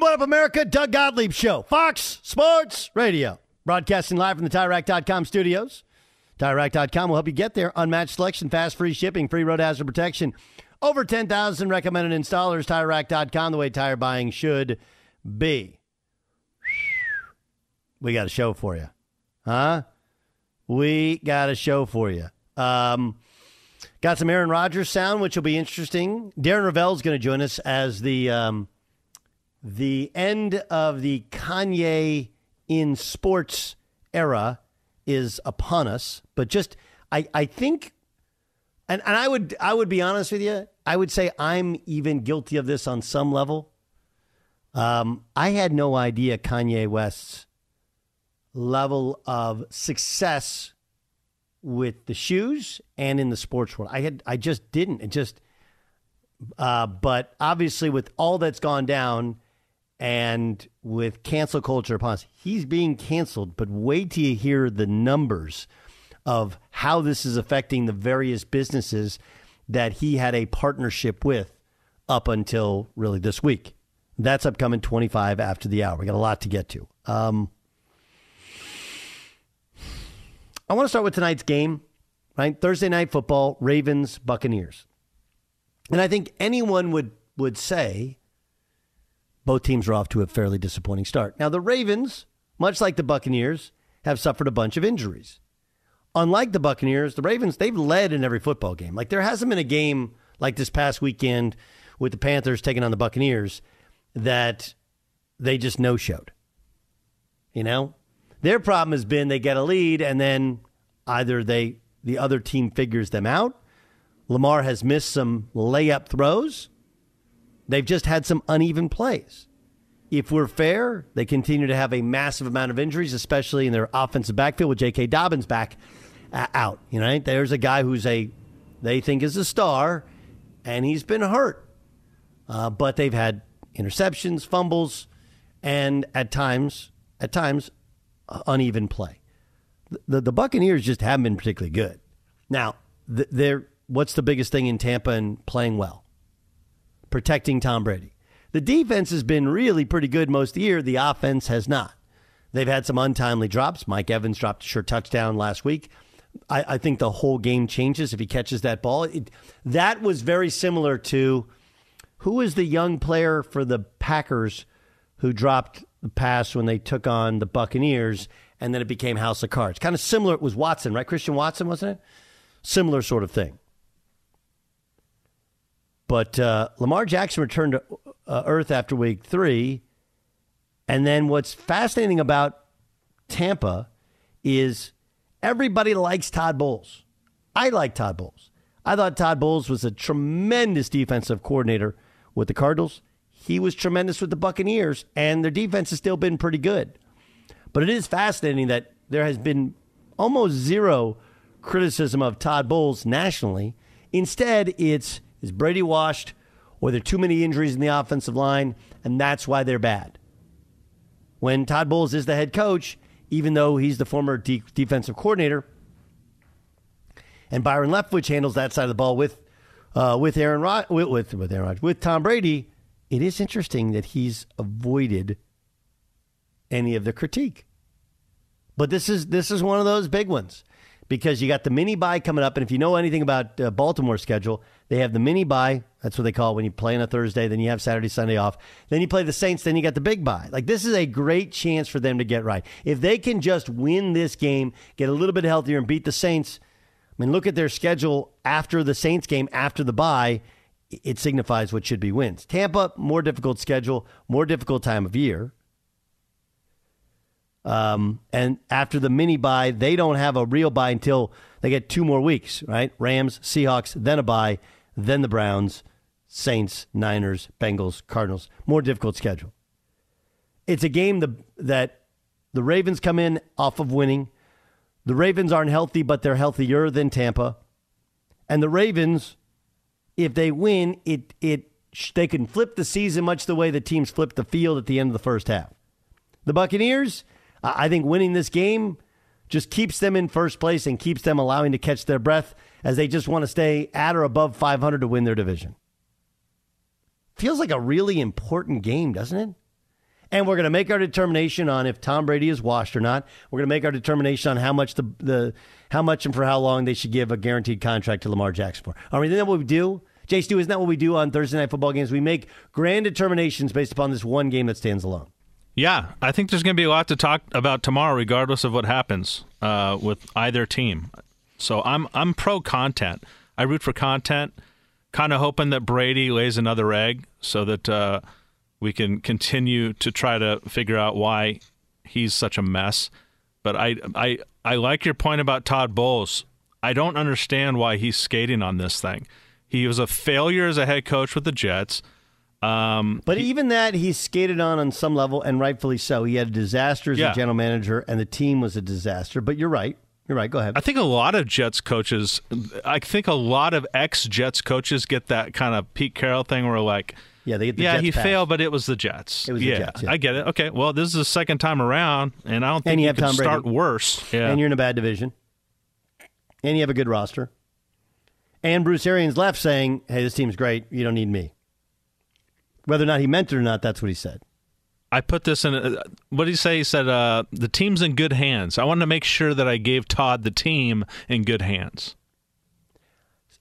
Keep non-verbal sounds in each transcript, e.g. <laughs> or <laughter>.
What up, America? Doug Gottlieb Show, Fox Sports Radio. Broadcasting live from the TireRack.com studios. TireRack.com will help you get there. Unmatched selection, fast, free shipping, free road hazard protection. Over 10,000 recommended installers. TireRack.com, the way tire buying should be. We got a show for you. Huh? We got a show for you. Um, got some Aaron Rodgers sound, which will be interesting. Darren Rovell is going to join us as the. Um, the end of the Kanye in sports era is upon us. But just, I, I think, and, and I would, I would be honest with you. I would say I'm even guilty of this on some level. Um, I had no idea Kanye West's level of success with the shoes and in the sports world. I had, I just didn't. It just, uh, but obviously with all that's gone down and with cancel culture upon us, he's being canceled. But wait till you hear the numbers of how this is affecting the various businesses that he had a partnership with up until really this week. That's upcoming 25 after the hour. We got a lot to get to. Um, I want to start with tonight's game, right? Thursday night football, Ravens, Buccaneers. And I think anyone would, would say both teams are off to a fairly disappointing start. Now, the Ravens, much like the Buccaneers, have suffered a bunch of injuries. Unlike the Buccaneers, the Ravens, they've led in every football game. Like, there hasn't been a game like this past weekend with the Panthers taking on the Buccaneers that they just no showed. You know? Their problem has been they get a lead and then either they the other team figures them out. Lamar has missed some layup throws They've just had some uneven plays. If we're fair, they continue to have a massive amount of injuries, especially in their offensive backfield with J.K. Dobbins back uh, out. You know, there's a guy who's a they think is a star, and he's been hurt. uh, but they've had interceptions, fumbles, and at times, at times, uh, uneven play. The, the, Buccaneers just haven't been particularly good. Now, th- they're what's the biggest thing in Tampa and playing well? Protecting Tom Brady. The defense has been really pretty good most of the year. The offense has not. They've had some untimely drops. Mike Evans dropped a sure touchdown last week. I, I think the whole game changes if he catches that ball. It, that was very similar to who is the young player for the Packers who dropped the pass when they took on the Buccaneers, and then it became House of Cards. Kind of similar. It was Watson, right? Christian Watson, wasn't it? Similar sort of thing. But uh, Lamar Jackson returned to uh, Earth after week three. And then what's fascinating about Tampa is everybody likes Todd Bowles. I like Todd Bowles. I thought Todd Bowles was a tremendous defensive coordinator with the Cardinals. He was tremendous with the Buccaneers, and their defense has still been pretty good. But it is fascinating that there has been almost zero criticism of Todd Bowles nationally. Instead, it's is Brady washed, or there are too many injuries in the offensive line, and that's why they're bad. When Todd Bowles is the head coach, even though he's the former de- defensive coordinator, and Byron Leftwich handles that side of the ball with uh, with Aaron Rod- with, with with Aaron with Tom Brady. It is interesting that he's avoided any of the critique. But this is this is one of those big ones because you got the mini bye coming up, and if you know anything about uh, Baltimore's schedule, they have the mini bye. That's what they call it when you play on a Thursday. Then you have Saturday, Sunday off. Then you play the Saints. Then you got the big bye. Like this is a great chance for them to get right. If they can just win this game, get a little bit healthier, and beat the Saints. I mean, look at their schedule after the Saints game, after the bye. It signifies what should be wins. Tampa, more difficult schedule, more difficult time of year. Um, and after the mini bye, they don't have a real bye until they get two more weeks, right? Rams, Seahawks, then a bye, then the Browns, Saints, Niners, Bengals, Cardinals. More difficult schedule. It's a game the, that the Ravens come in off of winning. The Ravens aren't healthy, but they're healthier than Tampa. And the Ravens, if they win, it it they can flip the season much the way the teams flipped the field at the end of the first half. The Buccaneers, I think winning this game just keeps them in first place and keeps them allowing to catch their breath as they just want to stay at or above 500 to win their division. Feels like a really important game, doesn't it? And we're going to make our determination on if Tom Brady is washed or not. We're going to make our determination on how much the, the how much and for how long they should give a guaranteed contract to Lamar Jackson for. I mean, isn't that what we do? Jay Stu, isn't that what we do on Thursday night football games? We make grand determinations based upon this one game that stands alone. Yeah, I think there's going to be a lot to talk about tomorrow, regardless of what happens uh, with either team. So I'm I'm pro content. I root for content, kind of hoping that Brady lays another egg so that uh, we can continue to try to figure out why he's such a mess. But I I I like your point about Todd Bowles. I don't understand why he's skating on this thing. He was a failure as a head coach with the Jets. Um, but he, even that, he skated on on some level, and rightfully so. He had a disaster as Yeah. a general manager, and the team was a disaster. But you're right. You're right. Go ahead. I think a lot of Jets coaches, I think a lot of ex Jets coaches get that kind of Pete Carroll thing where like, yeah, they get the yeah, Jets he pass. failed, but it was the Jets. It was the Jets, yeah. I get it. Okay, well, this is the second time around, and I don't think And you you have can Tom Brady. start worse. Yeah, and you're in a bad division, and you have a good roster. And Bruce Arians left saying, "Hey, this team's great. You don't need me." Whether or not he meant it or not, that's what he said. I put this in. A, what did he say? He said uh, the team's in good hands. I wanted to make sure that I gave Todd the team in good hands.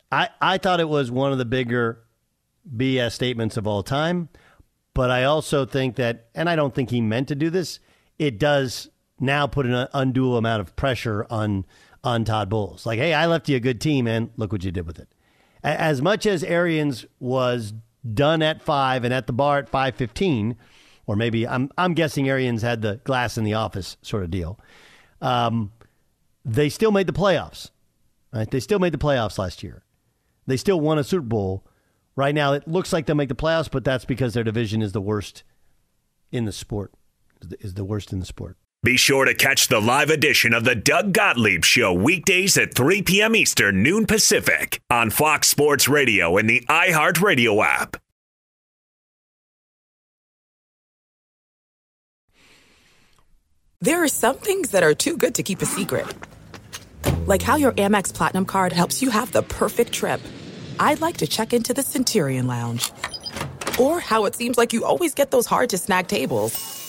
I, I thought it was one of the bigger BS statements of all time, but I also think that, and I don't think he meant to do this. It does now put an undue amount of pressure on on Todd Bowles. Like, hey, I left you a good team, and look what you did with it. As much as Arians was done at five and at the bar at five fifteen, or maybe I'm I'm guessing Arians had the glass in the office sort of deal. Um, they still made the playoffs. Right? They still made the playoffs last year. They still won a Super Bowl. Right now, it looks like they'll make the playoffs, but that's because their division is the worst in the sport. Is the, is the worst in the sport. Be sure to catch the live edition of the Doug Gottlieb Show weekdays at 3 p.m. Eastern, noon Pacific on Fox Sports Radio and the iHeartRadio app. There are some things that are too good to keep a secret, like how your Amex Platinum card helps you have the perfect trip. I'd like to check into the Centurion Lounge, or how it seems like you always get those hard to snag tables.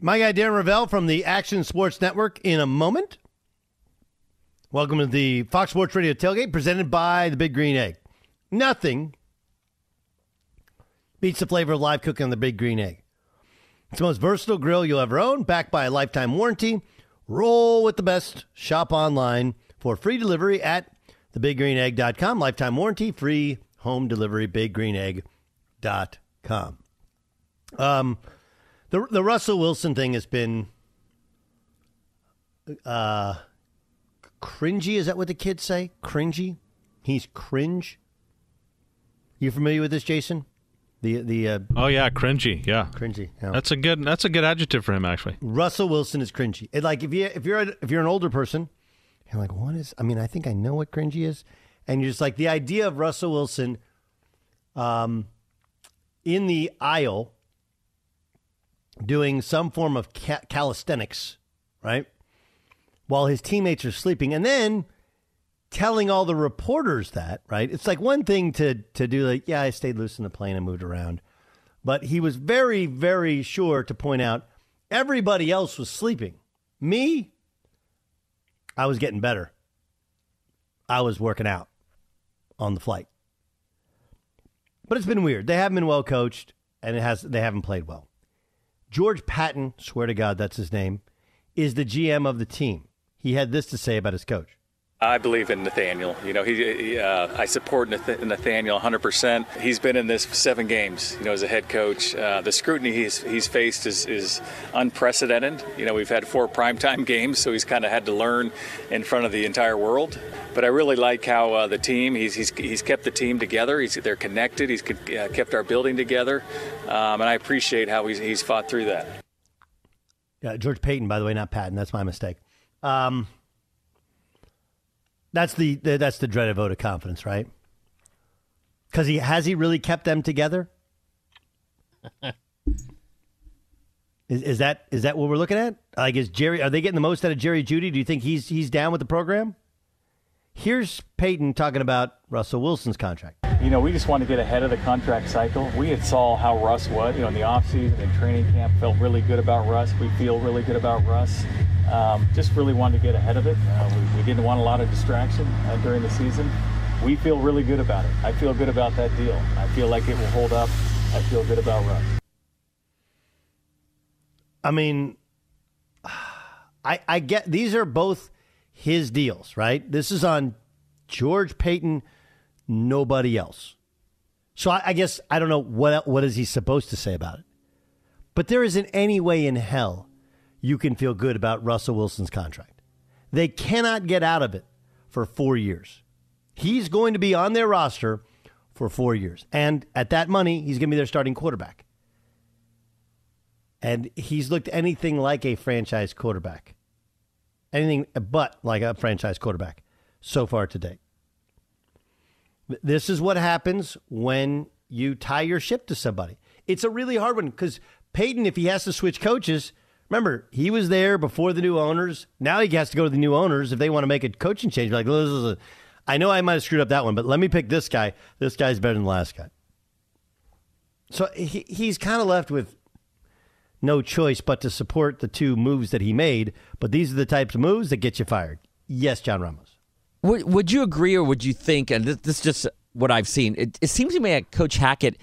My guy Darren Rovell from the Action Sports Network in a moment. Welcome to the Fox Sports Radio tailgate presented by the Big Green Egg. Nothing beats the flavor of live cooking on the Big Green Egg. It's the most versatile grill you'll ever own, backed by a lifetime warranty. Roll with the best. Shop online for free delivery at thebiggreenegg.com. Lifetime warranty, free home delivery, biggreenegg.com. Um, the the Russell Wilson thing has been uh cringy. Is that what the kids say? Cringy. He's cringe. You familiar with this, Jason? The the uh, oh yeah, cringy. Yeah, cringy. Yeah. That's a good that's a good adjective for him actually. Russell Wilson is cringy. It, like if you if you're a, if you're an older person, you're like, what is? I mean, I think I know what cringy is, and you're just like the idea of Russell Wilson, um, in the aisle doing some form of ca- calisthenics, right? While his teammates are sleeping. And then telling all the reporters that, right? It's like one thing to to do like, yeah, I stayed loose in the plane and moved around. But he was very, very sure to point out everybody else was sleeping. Me, I was getting better. I was working out on the flight. But it's been weird. They haven't been well coached, and it has they haven't played well. George Patton, swear to God, that's his name, is the GM of the team. He had this to say about his coach. I believe in Nathaniel. You know, he, he uh, I support Nath- Nathaniel 100%. He's been in this seven games, you know, as a head coach. Uh, the scrutiny he's, he's faced is, is unprecedented. You know, we've had four primetime games, so he's kind of had to learn in front of the entire world. But I really like how uh, the team, he's, he's, he's kept the team together. He's, they're connected. He's uh, kept our building together. Um, and I appreciate how he's, he's fought through that. Yeah, George Paton, by the way, not Patton. That's my mistake. Um, that's the, the that's the dreaded vote of confidence, right? Because he has he really kept them together? <laughs> is, is that is that what we're looking at? Like, is Jerry? Are they getting the most out of Jerry Jeudy? Do you think he's he's down with the program? Here's Paton talking about Russell Wilson's contract. You know, we just wanted to get ahead of the contract cycle. We had saw how Russ was, you know, in the offseason and training camp, felt really good about Russ. We feel really good about Russ. Um, just really wanted to get ahead of it. Uh, we, we, didn't want a lot of distraction uh, during the season. We feel really good about it. I feel good about that deal. I feel like it will hold up. I feel good about Russ. I mean, I, I get these are both his deals, right? This is on George Paton, nobody else. So I, I guess I don't know what what is he supposed to say about it. But there isn't any way in hell you can feel good about Russell Wilson's contract. They cannot get out of it for four years. He's going to be on their roster for four years. And at that money, he's going to be their starting quarterback. And he's looked anything like a franchise quarterback. Anything but like a franchise quarterback so far to date. This is what happens when you tie your ship to somebody. It's a really hard one because Paton, if he has to switch coaches, Remember, he was there before the new owners. Now he has to go to the new owners if they want to make a coaching change. Like, this is a, I know I might have screwed up that one, but let me pick this guy. This guy's better than the last guy. So he, he's kind of left with no choice but to support the two moves that he made. But these are the types of moves that get you fired. Yes, John Ramos. Would, would you agree or would you think, and this, this is just what I've seen, it, it seems to me that Coach Hackett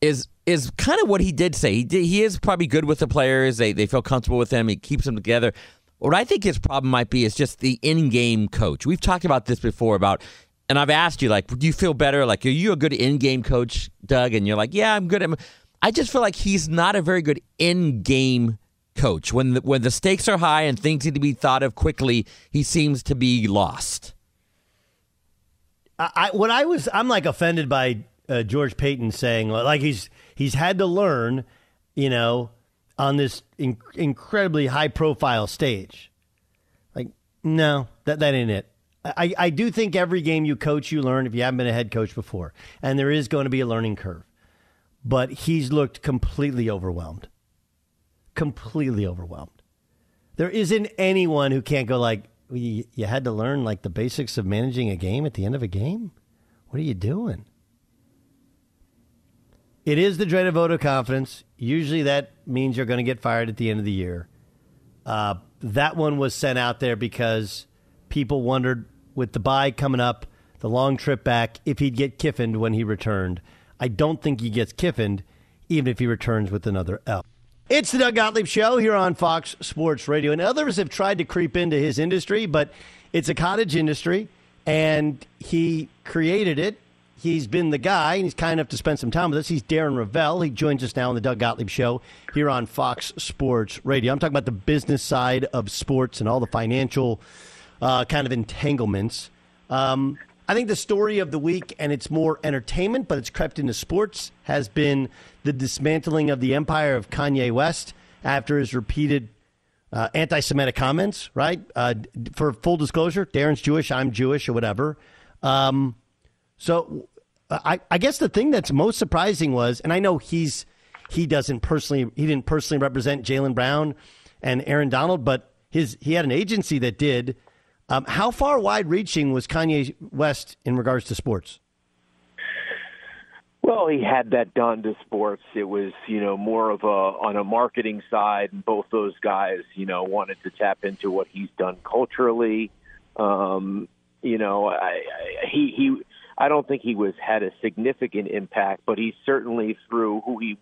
is is kind of what he did say. He did, he is probably good with the players. They they feel comfortable with him. He keeps them together. What I think his problem might be is just the in-game coach. We've talked about this before about and I've asked you like, do you feel better? Like, are you a good in-game coach, Doug? And you're like, yeah, I'm good. I just feel like he's not a very good in-game coach. When the, when the stakes are high and things need to be thought of quickly, he seems to be lost. I, what I was, I'm like offended by uh, George Paton saying like he's he's had to learn, you know, on this in- incredibly high profile stage. Like, no, that that ain't it. I, I do think every game you coach, you learn if you haven't been a head coach before, and there is going to be a learning curve. But he's looked completely overwhelmed, completely overwhelmed. There isn't anyone who can't go like, you, you had to learn like the basics of managing a game at the end of a game. What are you doing? It is the dreaded vote of confidence. Usually that means you're going to get fired at the end of the year. Uh, that one was sent out there because people wondered with the bye coming up, the long trip back, if he'd get Kiffined when he returned. I don't think he gets Kiffined, even if he returns with another L. It's the Doug Gottlieb Show here on Fox Sports Radio. And others have tried to creep into his industry, but it's a cottage industry, and he created it He's been the guy, and he's kind enough to spend some time with us. He's Darren Rovell. He joins us now on the Doug Gottlieb Show here on Fox Sports Radio. I'm talking about the business side of sports and all the financial uh, kind of entanglements. Um, I think the story of the week, and it's more entertainment, but it's crept into sports, has been the dismantling of the empire of Kanye West after his repeated uh, anti Semitic comments, right? Uh, for full disclosure, Darren's Jewish, I'm Jewish, or whatever. Um, so I, I guess the thing that's most surprising was, and I know he's he doesn't personally he didn't personally represent Jaylen Brown and Aaron Donald, but his he had an agency that did. Um, how far wide reaching was Kanye West in regards to sports? Well, he had that done to sports. It was, you know, more of a on a marketing side, and both those guys, you know, wanted to tap into what he's done culturally. Um, you know, I, I, he he, I don't think he was had a significant impact, but he certainly through who he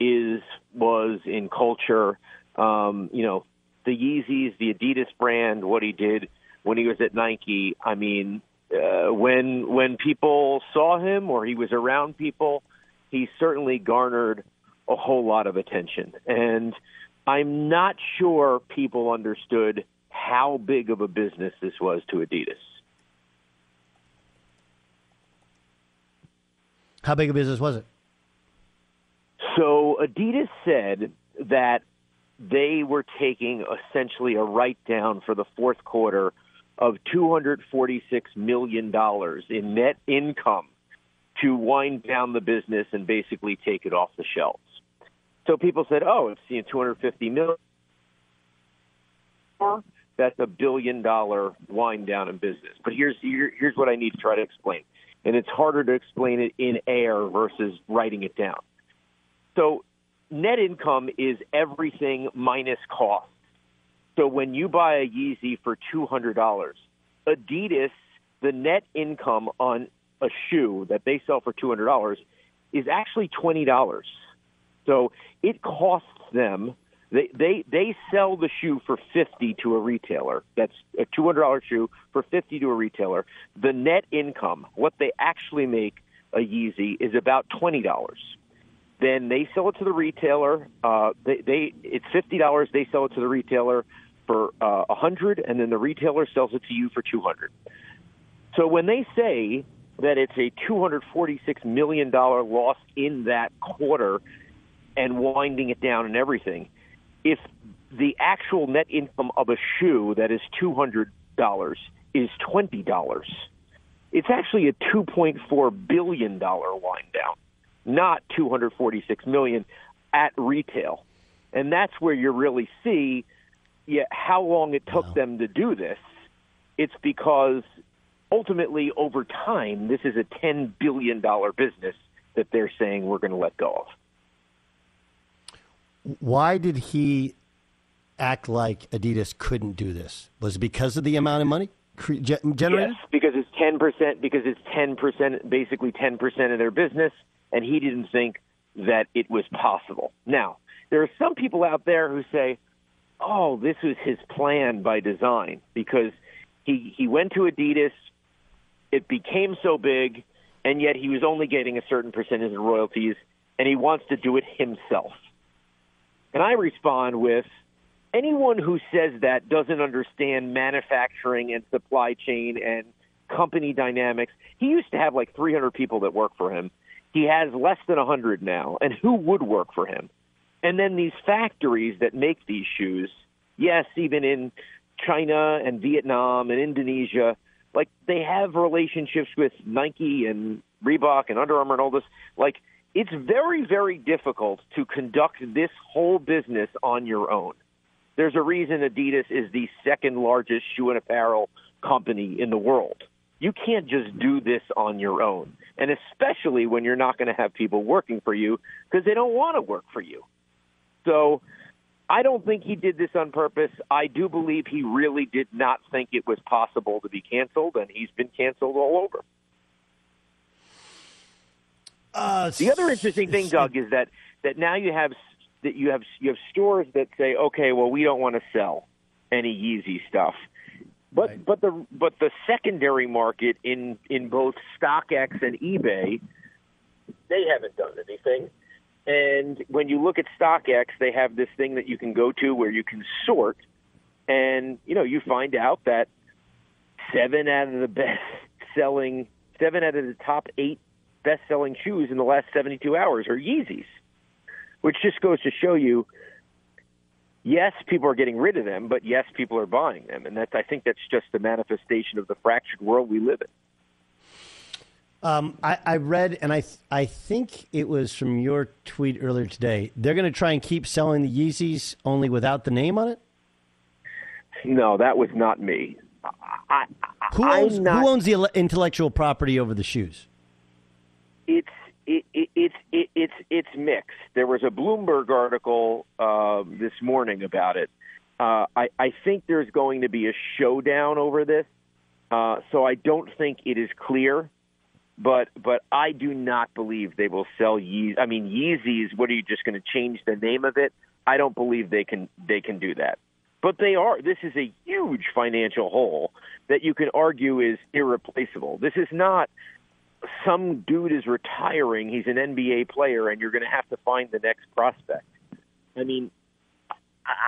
is was in culture. Um, you know, the Yeezys, the Adidas brand, what he did when he was at Nike. I mean, uh, when when people saw him or he was around people, he certainly garnered a whole lot of attention. And I'm not sure people understood how big of a business this was to Adidas. How big a business was it? So Adidas said that they were taking essentially a write down for the fourth quarter of $246 million in net income to wind down the business and basically take it off the shelves. So people said, "Oh, it's you know, 250 million. That's a billion dollar wind down in business." But here's here, here's what I need to try to explain, and it's harder to explain it in air versus writing it down. So, net income is everything minus cost. So when you buy a Yeezy for two hundred dollars, Adidas, the net income on a shoe that they sell for two hundred dollars is actually twenty dollars. So it costs them. They they they sell the shoe for fifty to a retailer. That's a two hundred dollar shoe for fifty to a retailer. The net income, what they actually make a Yeezy, is about twenty dollars. Then they sell it to the retailer. Uh, they, they it's fifty dollars. They sell it to the retailer for uh, a uh, hundred, and then the retailer sells it to you for two hundred. So when they say that it's a two hundred forty-six million dollar loss in that quarter, and winding it down and everything, if the actual net income of a shoe that is two hundred dollars is twenty dollars, it's actually a two point four billion dollar wind down not 246 million at retail. And that's where you really see yeah, how long it took wow. them to do this. It's because ultimately, over time, this is a $10 billion business that they're saying we're going to let go of. Why did he act like Adidas couldn't do this? Was it because of the amount of money generated? Yes, because it's 10%, because it's 10%, basically 10% of their business and he didn't think that it was possible. Now, there are some people out there who say, "Oh, this was his plan by design because he he went to Adidas, it became so big, and yet he was only getting a certain percentage of royalties, and he wants to do it himself." And I respond with, anyone who says that doesn't understand manufacturing and supply chain and company dynamics. He used to have like 300 people that work for him he has less than 100 now, and who would work for him? And then these factories that make these shoes, yes, even in China and Vietnam and Indonesia, like they have relationships with Nike and Reebok and Under Armour and all this. Like it's very, very difficult to conduct this whole business on your own. There's a reason Adidas is the second largest shoe and apparel company in the world. You can't just do this on your own, and especially when you're not going to have people working for you because they don't want to work for you. So I don't think he did this on purpose. I do believe he really did not think it was possible to be canceled, and he's been canceled all over. Uh, the other interesting thing, Doug, is that that now you have that you have you have stores that say, okay, well, we don't want to sell any Yeezy stuff. But right. but the but the secondary market in in both StockX and eBay, they haven't done anything. And when you look at StockX, they have this thing that you can go to where you can sort, and you know you find out that seven out of the best selling, seven out of the top eight best selling shoes in the last 72 hours are Yeezys, which just goes to show you yes, people are getting rid of them, but yes, people are buying them, and that's I think that's just the manifestation of the fractured world we live in. Um, I, I, read, and I th- I think it was from your tweet earlier today. They're going to try and keep selling the Yeezys only without the name on it. No, that was not me. I, Who I'm owns not- who owns the intellectual property over the shoes? it's it, it, it's it, it's it's mixed. There was a Bloomberg article uh, this morning about it. Uh, I, I think there's going to be a showdown over this, uh, so I don't think it is clear. But but I do not believe they will sell Yeezys. I mean Yeezys. What are you just going to change the name of it? I don't believe they can they can do that. But they are. This is a huge financial hole that you can argue is irreplaceable. This is not some dude is retiring. He's an NBA player, and you're going to have to find the next prospect. I mean,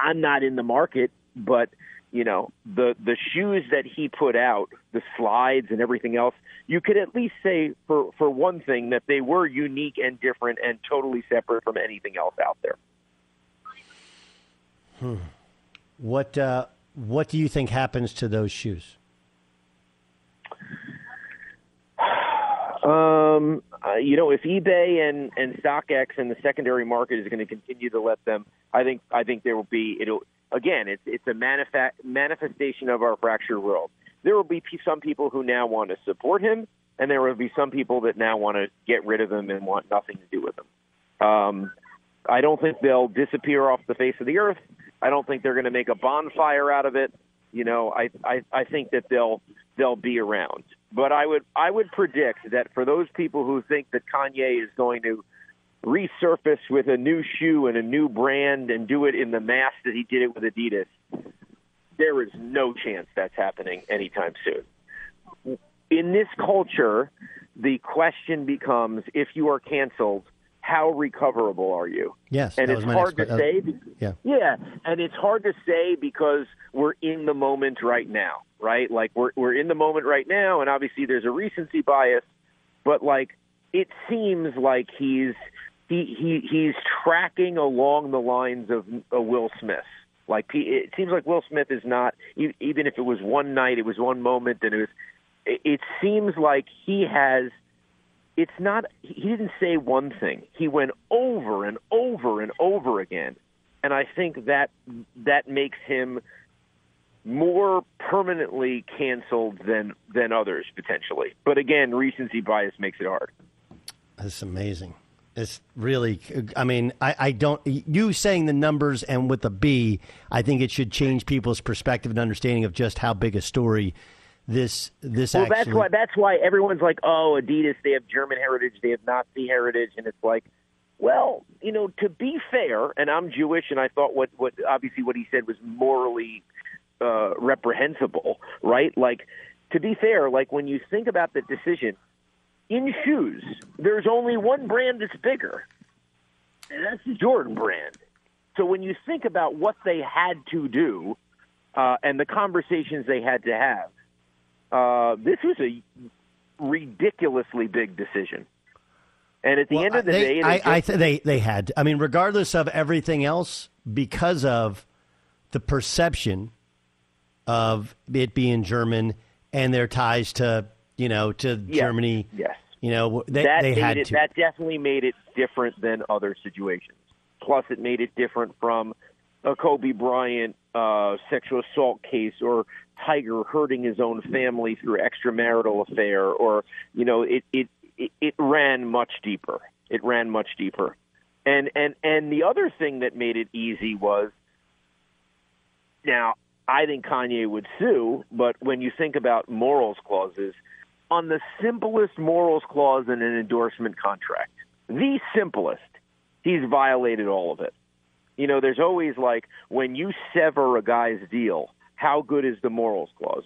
I'm not in the market, but you know the the shoes that he put out, the slides and everything else. You could at least say for for one thing that they were unique and different and totally separate from anything else out there. Hmm. What uh, what do you think happens to those shoes? Um, uh, you know, if eBay and and StockX and the secondary market is going to continue to let them, I think I think there will be it'll again it's it's a manufa- manifestation of our fractured world. There will be some people who now want to support him, and there will be some people that now want to get rid of him and want nothing to do with him. Um, I don't think they'll disappear off the face of the earth. I don't think they're going to make a bonfire out of it. You know, I, I I think that they'll they'll be around. But I would I would predict that for those people who think that Kanye is going to resurface with a new shoe and a new brand and do it in the mass that he did it with Adidas, there is no chance that's happening anytime soon. In this culture, the question becomes if you are canceled, how recoverable are you? Yes, and it's hard to que- say. uh, be- yeah. yeah, and it's hard to say because we're in the moment right now, right? Like we're we're in the moment right now, and obviously there's a recency bias, but like it seems like he's he he he's tracking along the lines of uh, Will Smith. Like he- it seems like Will Smith is not even if it was one night, it was one moment, and it was. It, it seems like he has it's not he didn't say one thing. He went over and over and over again. And i think that that makes him more permanently canceled than than others potentially. But again recency bias makes it hard. That's amazing. It's really, I mean, I, I don't, you saying the numbers and with the B, I think it should change people's perspective and understanding of just how big a story this, this well actually. that's why that's why everyone's like oh adidas they have german heritage they have nazi heritage and it's like well you know to be fair and i'm jewish and i thought what what obviously what he said was morally uh reprehensible right like to be fair like when you think about the decision in shoes there's only one brand that's bigger and that's the jordan brand so when you think about what they had to do uh, and the conversations they had to have uh, this was a ridiculously big decision. And at the end of the they, day, I, they I just- th- they they had. I mean, regardless of everything else, because of the perception of it being German and their ties to you know to Yes, Germany. Yes, you know they that they had it, to. That definitely made it different than other situations. Plus, it made it different from a Kobe Bryant uh, sexual assault case or Tiger hurting his own family through extramarital affair, or you know, it it it, ran much deeper. It ran much deeper. And and and the other thing that made it easy was now I think Kanye would sue, but when you think about morals clauses, on the simplest morals clause in an endorsement contract, the simplest, he's violated all of it. You know, there's always like when you sever a guy's deal, how good is the morals clause?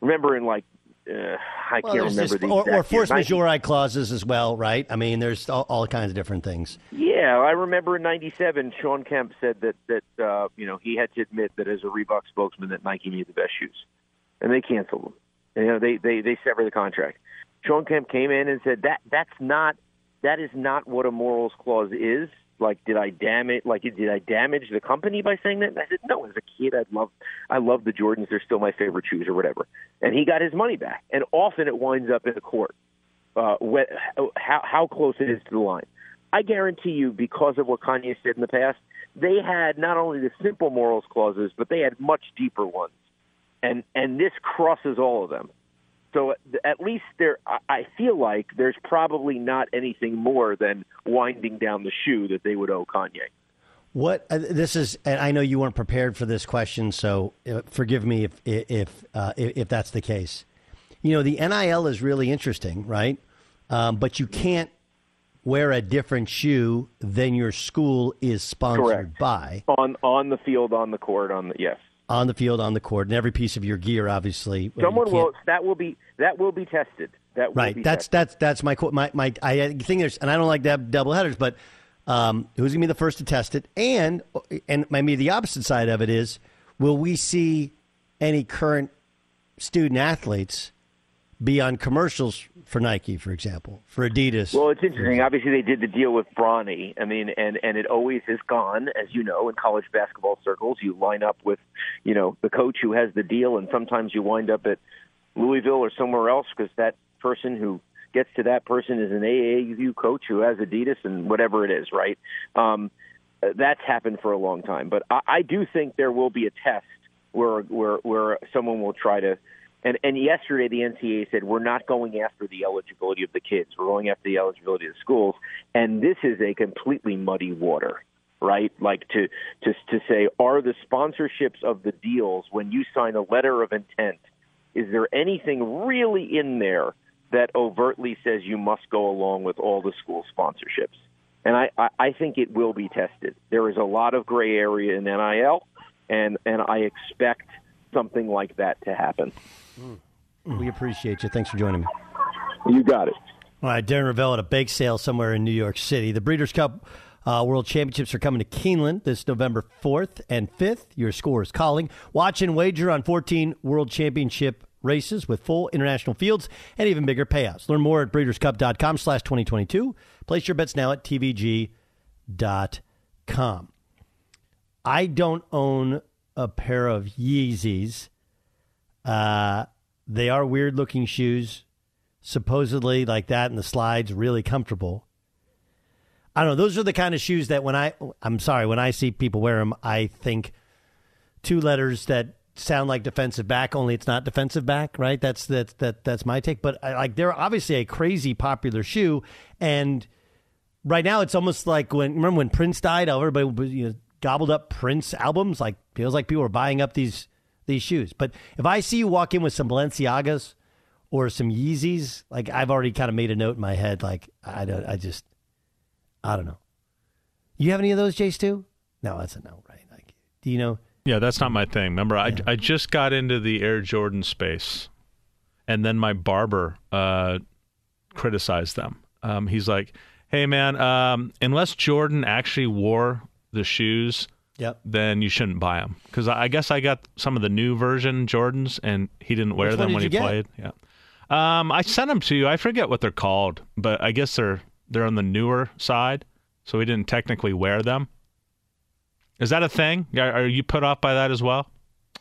Remember in like uh, I Well, can't remember this- the or, or force majeure clauses as well, right? I mean, there's all, all kinds of different things. Yeah, I remember in '97, Shawn Kemp said that that uh, you know he had to admit that as a Reebok spokesman that Nike made the best shoes, and they canceled them. And, you know, they they they severed the contract. Shawn Kemp came in and said that that's not that is not what a morals clause is. Like, did I damage? Like, did I damage the company by saying that? And I said, no. As a kid, I love I love the Jordans. They're still my favorite shoes, or whatever. And he got his money back. And often it winds up in the court. Uh, how how close it is to the line. I guarantee you, because of what Kanye said in the past, they had not only the simple morals clauses, but they had much deeper ones. and and this crosses all of them. So at least there, I feel like there's probably not anything more than winding down the shoe that they would owe Kanye. What uh, this is, and I know you weren't prepared for this question, so uh, forgive me if if uh, if that's the case. You know, the NIL is really interesting, right? Um, but you can't wear a different shoe than your school is sponsored Correct. by on on the field, on the court, on the yes, on the field, on the court, and every piece of your gear, obviously. Someone will that will be that will be tested. That will right. Be that's tested. that's that's my my my. I think there's, and I don't like to have double headers, but um, who's going to be the first to test it? And and maybe the opposite side of it is, will we see any current student athletes be on commercials for Nike, for example, for Adidas? Well, it's interesting. Obviously, they did the deal with Bronny. I mean, and and it always has gone, as you know, in college basketball circles. You line up with, you know, the coach who has the deal, and sometimes you wind up at Louisville or somewhere else because that person who gets to that person is an AAU coach who has Adidas and whatever it is, right? Um, that's happened for a long time, but I, I do think there will be a test where where where someone will try to. And, and yesterday, the NCAA said we're not going after the eligibility of the kids. We're going after the eligibility of the schools, and this is a completely muddy water, right? Like to to to say, are the sponsorships of the deals when you sign a letter of intent? Is there anything really in there that overtly says you must go along with all the school sponsorships. And I, I, I think it will be tested. There is a lot of gray area in NIL, and, and I expect something like that to happen. We appreciate you. Thanks for joining me. You got it. All right, Darren Rovell at a bake sale somewhere in New York City. The Breeders' Cup uh, World Championships are coming to Keeneland this November 4th and 5th. Your score is calling. Watch and wager on 14 World Championship races with full international fields and even bigger payouts. Learn more at breederscup.com slash 2022. Place your bets now at tvg.com. I don't own a pair of Yeezys. Uh, they are weird looking shoes, supposedly like that and the slides, really comfortable. I don't know. Those are the kind of shoes that when I, I'm sorry, when I see people wear them, I think two letters that sound like defensive back, only it's not defensive back, right? That's that's that that's my take. But I, like they're obviously a crazy popular shoe, and right now it's almost like when remember when Prince died, everybody you know, gobbled up Prince albums. Like feels like people are buying up these these shoes. But if I see you walk in with some Balenciagas or some Yeezys, like I've already kind of made a note in my head. Like I don't, I just, I don't know. You have any of those, Jace? Too? No, that's a no, right? Like, do you know? Yeah, that's not my thing. Remember, I, I just got into the Air Jordan space, and then my barber uh, criticized them. Um, he's like, "Hey, man, um, unless Jordan actually wore the shoes, yep. then you shouldn't buy them." Because I, guess I got some of the new version Jordans, and he didn't wear Which them when he get? played. Yeah, um, I sent them to you. I forget what they're called, but I guess they're they're on the newer side, so he didn't technically wear them. Is that a thing? Are are you put off by that as well?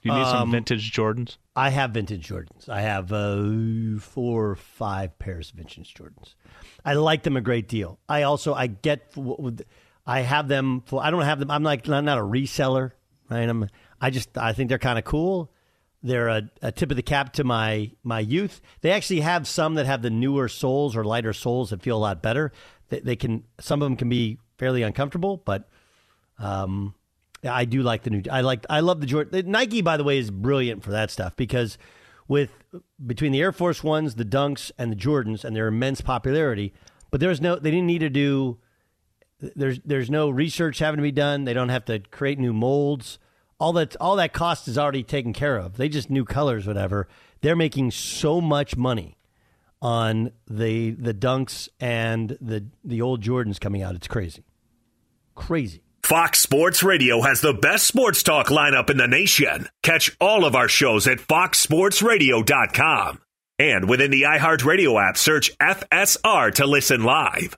You need some Um, vintage Jordans. I have vintage Jordans. I have uh, four or five pairs of vintage Jordans. I like them a great deal. I also I get I have them for I don't have them. I'm like not, not a reseller, right? I'm I just I think they're kind of cool. They're a, a tip of the cap to my my youth. They actually have some that have the newer soles or lighter soles that feel a lot better. They, they can some of them can be fairly uncomfortable, but um, I do like the new. I like. I love the Jordan. Nike, by the way, is brilliant for that stuff because with between the Air Force ones, the Dunks, and the Jordans, and their immense popularity. But there's no. They didn't need to do. There's there's no research having to be done. They don't have to create new molds. All that all that cost is already taken care of. They just new colors, whatever. They're making so much money on the the Dunks and the the old Jordans coming out. It's crazy, crazy. Fox Sports Radio has the best sports talk lineup in the nation. Catch all of our shows at foxsportsradio.com. And within the iHeartRadio app, search FSR to listen live.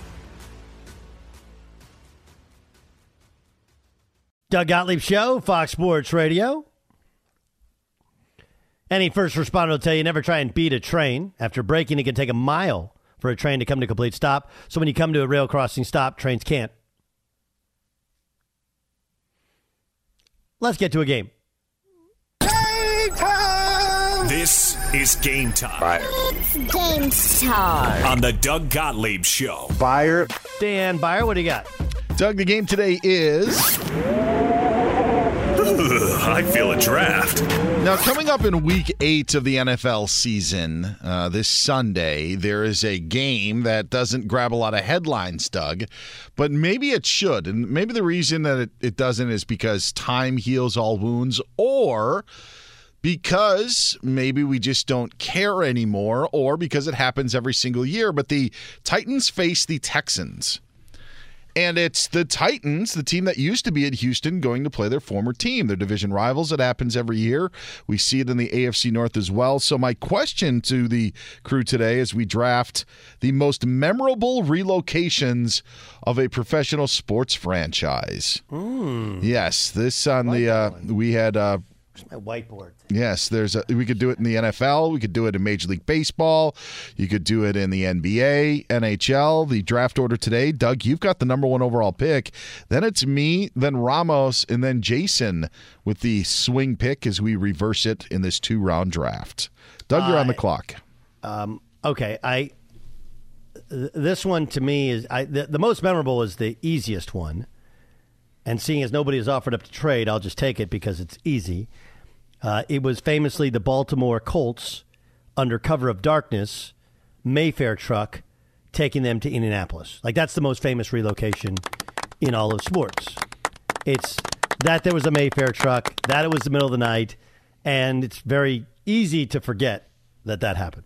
Doug Gottlieb Show, Fox Sports Radio. Any first responder will tell you never try and beat a train. After braking, it can take a mile for a train to come to complete stop. So when you come to a rail crossing stop, trains can't. Let's get to a game. This is game time. Fire. Game time. On the Doug Gottlieb Show. Beyer. Dan Beyer, what do you got? Doug, the game today is. I feel a draft. Now, coming up in week eight of the NFL season, uh, this Sunday, there is a game that doesn't grab a lot of headlines, Doug, but maybe it should. And maybe the reason that it, it doesn't is because time heals all wounds, or because maybe we just don't care anymore, or because it happens every single year. But the Titans face the Texans. And it's the Titans, the team that used to be at Houston, going to play their former team. Their division rivals. It happens every year. We see it in the AFC North as well. So, my question to the crew today as we draft the most memorable relocations of a professional sports franchise. Mm. Yes, this on the uh, we had uh, Where's my whiteboard? Yes, there's a, we could do it in the NFL. We could do it in Major League Baseball. You could do it in the NBA, NHL. The draft order today, Doug, you've got the number one overall pick. Then it's me, then Ramos, and then Jason with the swing pick as we reverse it in this two round draft. Doug, you're on the clock. Um, okay, I th- this one to me is I, the, the most memorable is the easiest one, and seeing as nobody has offered up to trade, I'll just take it because it's easy. Uh, it was famously the Baltimore Colts under cover of darkness, Mayfair truck taking them to Indianapolis. Like that's the most famous relocation in all of sports. It's that there was a Mayfair truck, that it was the middle of the night, and it's very easy to forget that that happened.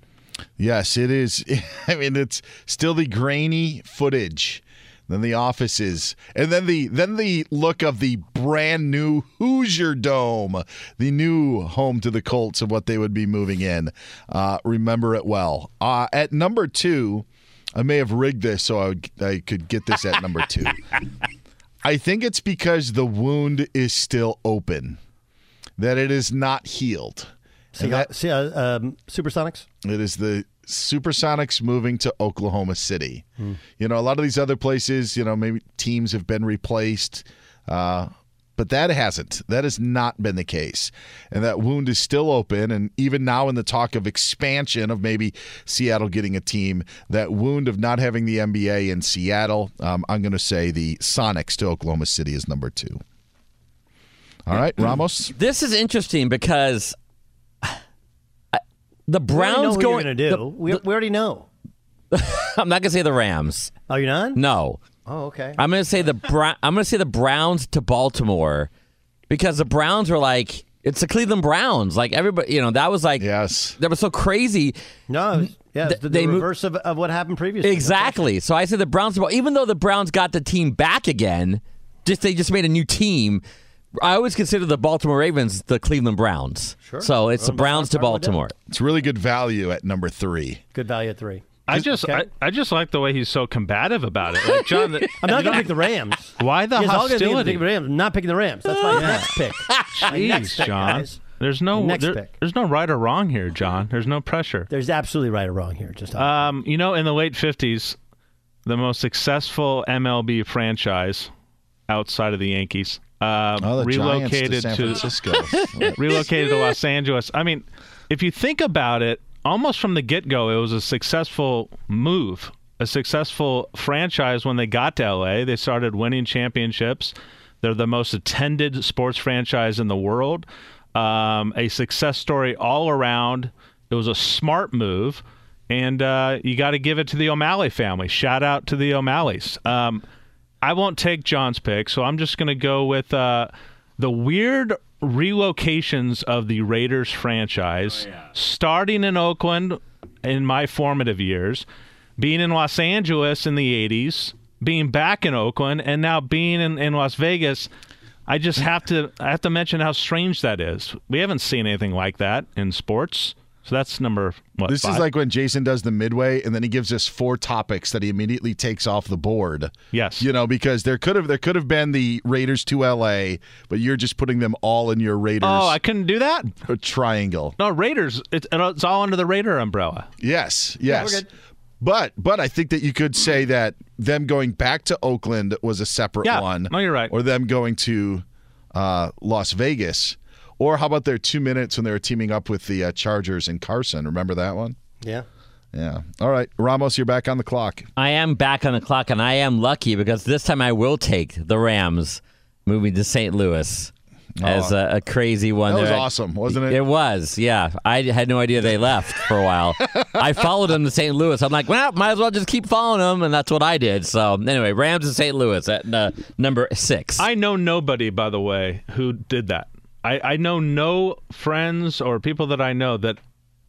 Yes, it is. <laughs> I mean, it's still the grainy footage. Then the offices, and then the then the look of the brand new Hoosier Dome, the new home to the Colts of what they would be moving in. Uh, remember it well. Uh, at number two, I may have rigged this so I, would, I could get this at number two. <laughs> I think it's because the wound is still open, that it is not healed. See, that- see uh, um, Supersonics? it is the Supersonics moving to Oklahoma City. Hmm. You know, a lot of these other places, you know, maybe teams have been replaced, uh, but that hasn't. That has not been the case. And that wound is still open. And even now, in the talk of expansion of maybe Seattle getting a team, that wound of not having the NBA in Seattle, um, I'm going to say the Sonics to Oklahoma City is number two. All right, Ramos. This is interesting because I- the We already know Browns going. you're going to do. the- we, we already know. <laughs> I'm not going to say the Rams. Oh, you're not? No. Oh, okay. I'm going to say the Bra- I'm going to say the Browns to Baltimore because the Browns were like it's the Cleveland Browns. Like everybody, you know, that was like yes, that was so crazy. No, it was- yeah, it's the, the they moved- reverse of, of what happened previously. Exactly. So I say the Browns. Well, even though the Browns got the team back again, just they just made a new team. I always consider the Baltimore Ravens the Cleveland Browns. Sure. So it's the I'm- Browns to I'm fine with that. Baltimore. It's really good value at number three. Good value at three. I just, I, I just like the way he's so combative about it. Like John, <laughs> the, I'm not going to pick the Rams. Why the Yes, all gonna think of hostility? the Rams. I'm not picking the Rams. That's my next pick. <laughs> My next Jeez, pick, John. guys. There's no Next there- pick. there's no right or wrong here, John. There's no pressure. There's absolutely right or wrong here. Just Um, you know, in the late '50s, the most successful MLB franchise outside of the Yankees uh, Oh, to relocated San Francisco. <laughs> relocated to Los Angeles. I mean, if you think about it, almost from the get-go, it was a successful move, a successful franchise. When they got to LA, they started winning championships. They're the most attended sports franchise in the world. Um, a success story all around. It was a smart move, and uh, you got to give it to the O'Malley family. Shout out to the O'Malleys. Um, I won't take John's pick, so I'm just going to go with uh, the weird relocations of the Raiders franchise, starting in Oakland in my formative years, being in Los Angeles in the 80s, being back in Oakland, and now being in, in Las Vegas. I just have to I have to mention how strange that is. We haven't seen anything like that in sports. So that's number what? This is like when Jason does the midway, and then he gives us four topics that he immediately takes off the board. Yes, you know because there could have there could have been the Raiders to L.A., but you're just putting them all in your Raiders. Oh, I couldn't do that. triangle. No, Raiders. It's, it's all under the Raider umbrella. Yes, Yeah, yes. we're good. But but I think that you could say that them going back to Oakland was a separate Yeah. one. No, you're right. Or them going to uh, Las Vegas. Or how about their two minutes when they were teaming up with the uh, Chargers in Carson? Remember that one? Yeah. Yeah. All right, Ramos, you're back on the clock. I am back on the clock, and I am lucky because this time I will take the Rams moving to St. Louis as Oh. a, a crazy one. That was awesome, wasn't it? It was, yeah. I had no idea they left for a while. <laughs> I followed them to St. Louis. I'm like, well, might as well just keep following them, and that's what I did. So anyway, Rams to St. Louis at uh, number six. I know nobody, by the way, who did that. I, I know no friends or people that I know that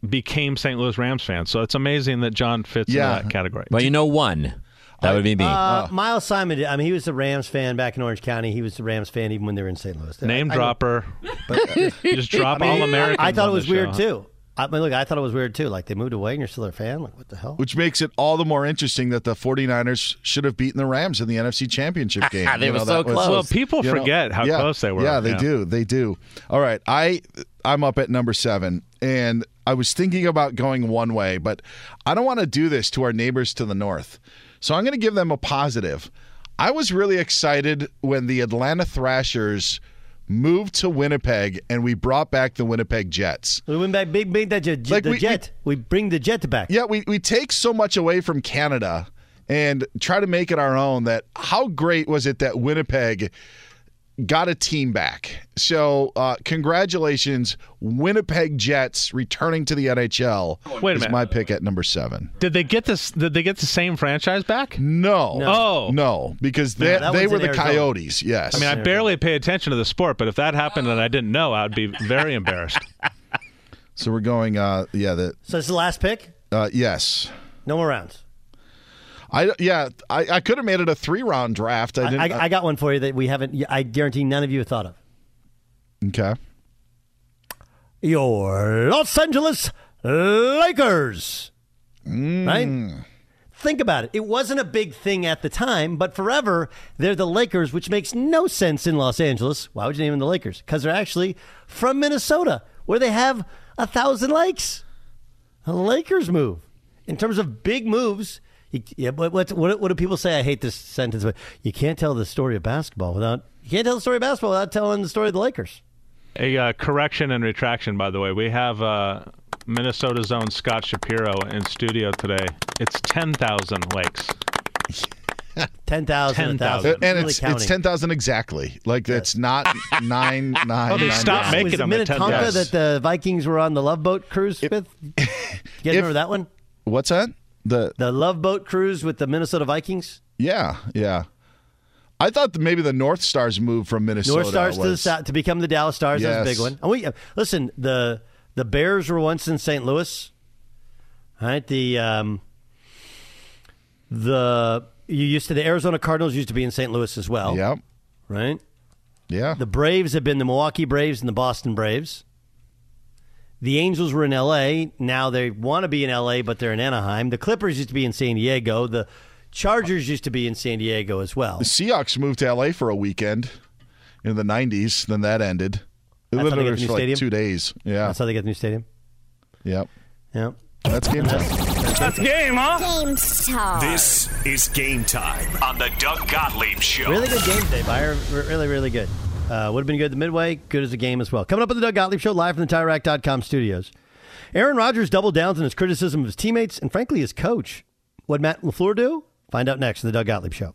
became St. Louis Rams fans. So it's amazing that John fits Yeah. in that category. Well, you know one. That would be me. Uh, Miles Simon, I mean, he was a Rams fan back in Orange County. He was a Rams fan even when they were in St. Louis. Name I- I dropper. But, You <laughs> just drop I mean, all Americans. I thought it was weird show. too. I mean, look, I thought it was weird too. Like they moved away and you're still their fan. Like what the hell? Which makes it all the more interesting that the 49ers should have beaten the Rams in the NFC Championship <laughs> game. They You were know, so that was- close. Well, people you know, forget how yeah, close they were. Yeah, they Yeah. do. They do. All right, I I'm up at number seven, and I was thinking about going one way, but I don't want to do this to our neighbors to the north, so I'm going to give them a positive. I was really excited when the Atlanta Thrashers moved to Winnipeg and we brought back the Winnipeg Jets. We went back, big, big, that jet, Like the we- jet. We, bring the jet back. Yeah, we, we take so much away from Canada and try to make it our own that how great was it that Winnipeg got a team back? So, uh, congratulations, Winnipeg Jets returning to the NHL. Wait a is minute. my pick at number seven. Did they get this? Did they get the same franchise back? No. Oh. No, because they, that they were the Arizona. Coyotes, yes. I mean, I barely pay attention to the sport, but if that happened and I didn't know, I'd be very embarrassed. <laughs> so we're going, uh, yeah, the, So it's the last pick. uh, yes. No more rounds. I, yeah, I, I could have made it a three round draft. I I, didn't. I, I got one for you that we haven't. I guarantee none of you have thought of. okay. Your Los Angeles Lakers. Mm. Right? Think about it. It wasn't a big thing at the time, but forever they're the Lakers, which makes no sense in Los Angeles. Why would you name them the Lakers? Because they're actually from Minnesota, where they have a thousand lakes. The Lakers move. In terms of big moves, you, yeah, what, what, what, what do people say? I hate this sentence, but you can't tell the story of basketball without you can't tell the story of basketball without telling the story of the Lakers. A uh, correction and retraction, by the way. We have uh, Minnesota's own Scott Shapiro in studio today. It's 10,000 lakes. Ten thousand. <laughs> 10,000. and it's it's ten thousand exactly. Like it's not nine <laughs> nine. Oh, they nine, stopped nine. making was them it at 10,000. Minnetonka Yes. that the Vikings were on the Love Boat cruise with? You guys remember that one? What's that? The The Love Boat cruise with the Minnesota Vikings. yeah yeah. I thought that maybe the North Stars moved from Minnesota. North Stars to the south to become the Dallas Stars. That's a big one. And we listen. The the Bears were once in St. Louis. All right. The um, the you used to the Arizona Cardinals used to be in St. Louis as well. Yep. Right. Yeah. The Braves have been the Milwaukee Braves and the Boston Braves. The Angels were in L.A. Now they want to be in L.A., but they're in Anaheim. The Clippers used to be in San Diego. The Chargers used to be in San Diego as well. The Seahawks moved to LA for a weekend in the '90s. Then that ended. It That's how they literally get was the new for like two days. Yeah. That's how they get the new stadium. Yep. Yep. That's game time. That's game, huh? Game time. This is game time on the Doug Gottlieb Show. Really good game today, Beyer. Really, really good. Uh, would have been good the midway. Good as a game as well. Coming up on the Doug Gottlieb Show, live from the TireRack.com studios. Aaron Rodgers doubled down on his criticism of his teammates and, frankly, his coach. What Matt LaFleur do? Find out next on the Doug Gottlieb Show.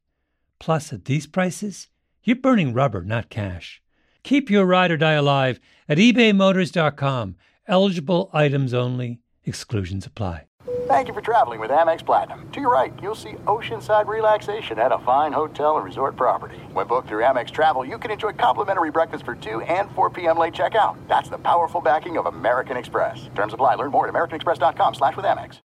Plus, at these prices, you're burning rubber, not cash. Keep your ride or die alive at ebaymotors.com. Eligible items only, exclusions apply. Thank you for traveling with Amex Platinum. To your right, you'll see oceanside relaxation at a fine hotel and resort property. When booked through Amex Travel, you can enjoy complimentary breakfast for 2 and 4 p.m. late checkout. That's the powerful backing of American Express. Terms apply. Learn more at americanexpress.com slash with Amex.